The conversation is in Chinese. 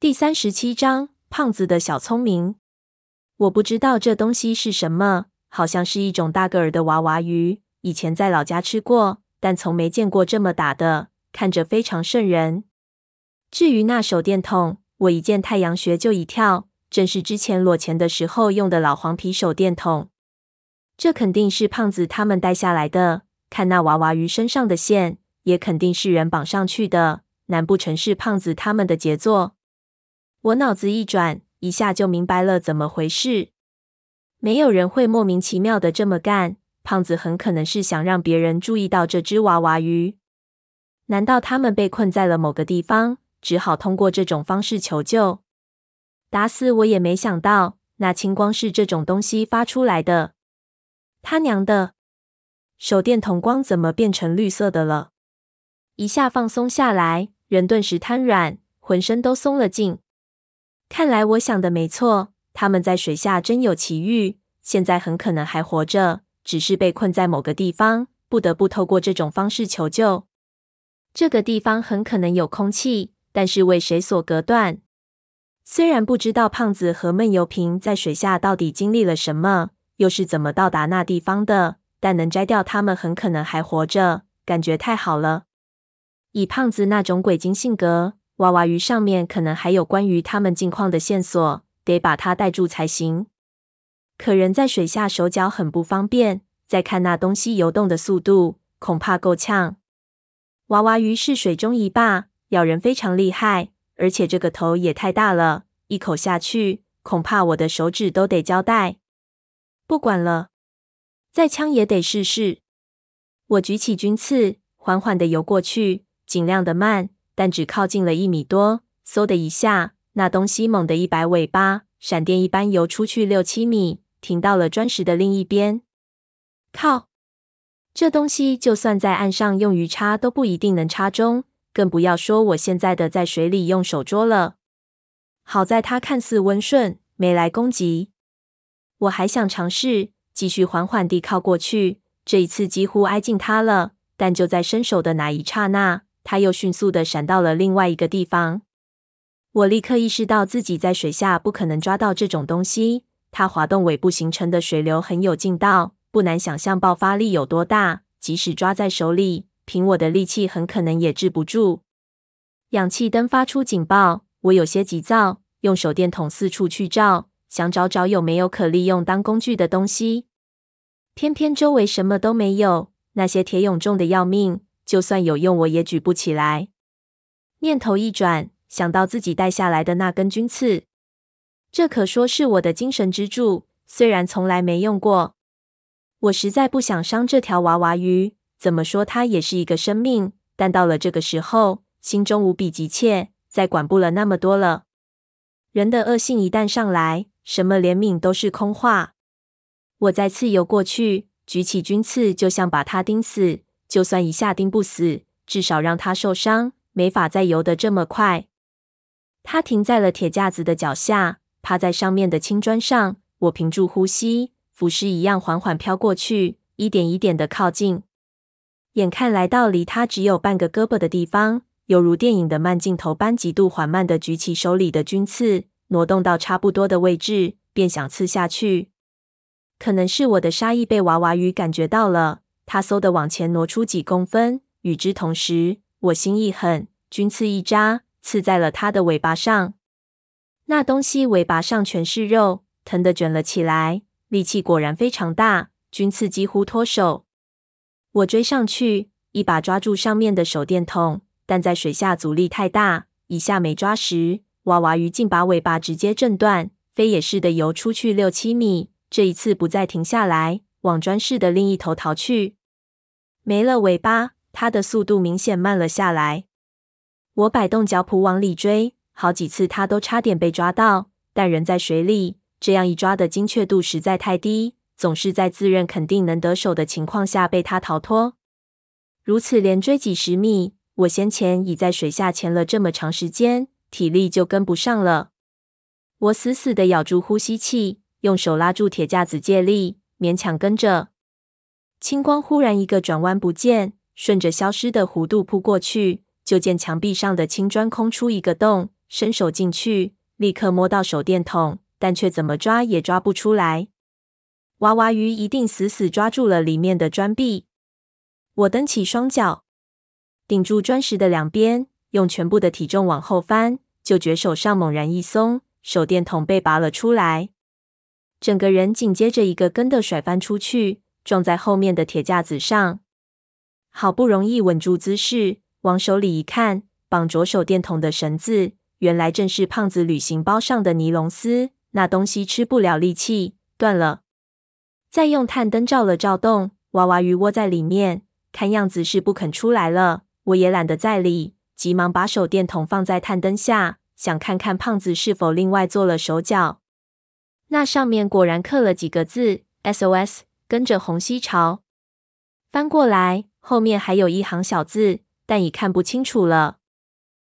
第三十七章，胖子的小聪明。我不知道这东西是什么，好像是一种大个儿的娃娃鱼。以前在老家吃过，但从没见过这么大的，看着非常瘆人。至于那手电筒，我一见太阳穴就一跳，正是之前裸潜的时候用的老黄皮手电筒。这肯定是胖子他们带下来的。看那娃娃鱼身上的线，也肯定是人绑上去的，难不成是胖子他们的杰作？我脑子一转，一下就明白了怎么回事。没有人会莫名其妙的这么干。胖子很可能是想让别人注意到这只娃娃鱼。难道他们被困在了某个地方，只好通过这种方式求救？打死我也没想到，那青光是这种东西发出来的。他娘的，手电筒光怎么变成绿色的了？一下放松下来，人顿时瘫软，浑身都松了劲。看来我想的没错，他们在水下真有奇遇，现在很可能还活着，只是被困在某个地方，不得不透过这种方式求救。这个地方很可能有空气，但是为谁所隔断？虽然不知道胖子和闷油瓶在水下到底经历了什么，又是怎么到达那地方的，但能摘掉他们很可能还活着，感觉太好了。以胖子那种鬼精性格。娃娃鱼上面可能还有关于他们近况的线索，得把它带住才行。可人在水下手脚很不方便，再看那东西游动的速度，恐怕够呛。娃娃鱼是水中一霸，咬人非常厉害，而且这个头也太大了，一口下去，恐怕我的手指都得交代。不管了，再呛也得试试。我举起军刺，缓缓地游过去，尽量的慢。但只靠近了一米多，嗖的一下，那东西猛地一摆尾巴，闪电一般游出去六七米，停到了砖石的另一边。靠！这东西就算在岸上用鱼叉都不一定能插中，更不要说我现在的在水里用手捉了。好在它看似温顺，没来攻击。我还想尝试继续缓缓地靠过去，这一次几乎挨近它了，但就在伸手的那一刹那。他又迅速地闪到了另外一个地方。我立刻意识到自己在水下不可能抓到这种东西。它滑动尾部形成的水流很有劲道，不难想象爆发力有多大。即使抓在手里，凭我的力气，很可能也治不住。氧气灯发出警报，我有些急躁，用手电筒四处去照，想找找有没有可利用当工具的东西。偏偏周围什么都没有，那些铁蛹重得要命。就算有用，我也举不起来。念头一转，想到自己带下来的那根军刺，这可说是我的精神支柱。虽然从来没用过，我实在不想伤这条娃娃鱼。怎么说，它也是一个生命。但到了这个时候，心中无比急切，再管不了那么多了。人的恶性一旦上来，什么怜悯都是空话。我再次游过去，举起军刺，就像把它钉死。就算一下钉不死，至少让他受伤，没法再游得这么快。他停在了铁架子的脚下，趴在上面的青砖上。我屏住呼吸，浮尸一样缓缓飘过去，一点一点的靠近。眼看来到离他只有半个胳膊的地方，犹如电影的慢镜头般，极度缓慢的举起手里的军刺，挪动到差不多的位置，便想刺下去。可能是我的杀意被娃娃鱼感觉到了。他嗖地往前挪出几公分，与之同时，我心一狠，军刺一扎，刺在了他的尾巴上。那东西尾巴上全是肉，疼得卷了起来，力气果然非常大，军刺几乎脱手。我追上去，一把抓住上面的手电筒，但在水下阻力太大，一下没抓实，娃娃鱼竟把尾巴直接震断，飞也似的游出去六七米，这一次不再停下来，往砖室的另一头逃去。没了尾巴，它的速度明显慢了下来。我摆动脚蹼往里追，好几次它都差点被抓到，但人在水里，这样一抓的精确度实在太低，总是在自认肯定能得手的情况下被它逃脱。如此连追几十米，我先前已在水下潜了这么长时间，体力就跟不上了。我死死地咬住呼吸器，用手拉住铁架子借力，勉强跟着。青光忽然一个转弯不见，顺着消失的弧度扑过去，就见墙壁上的青砖空出一个洞，伸手进去，立刻摸到手电筒，但却怎么抓也抓不出来。娃娃鱼一定死死抓住了里面的砖壁。我蹬起双脚，顶住砖石的两边，用全部的体重往后翻，就觉手上猛然一松，手电筒被拔了出来，整个人紧接着一个跟的甩翻出去，撞在后面的铁架子上。好不容易稳住姿势，往手里一看，绑着手电筒的绳子，原来正是胖子旅行包上的尼龙丝。那东西吃不了力气，断了。再用探灯照了照洞，娃娃鱼窝在里面，看样子是不肯出来了。我也懒得再理，急忙把手电筒放在探灯下，想看看胖子是否另外做了手脚。那上面果然刻了几个字：SOS，跟着洪熙潮。翻过来。后面还有一行小字，但已看不清楚了。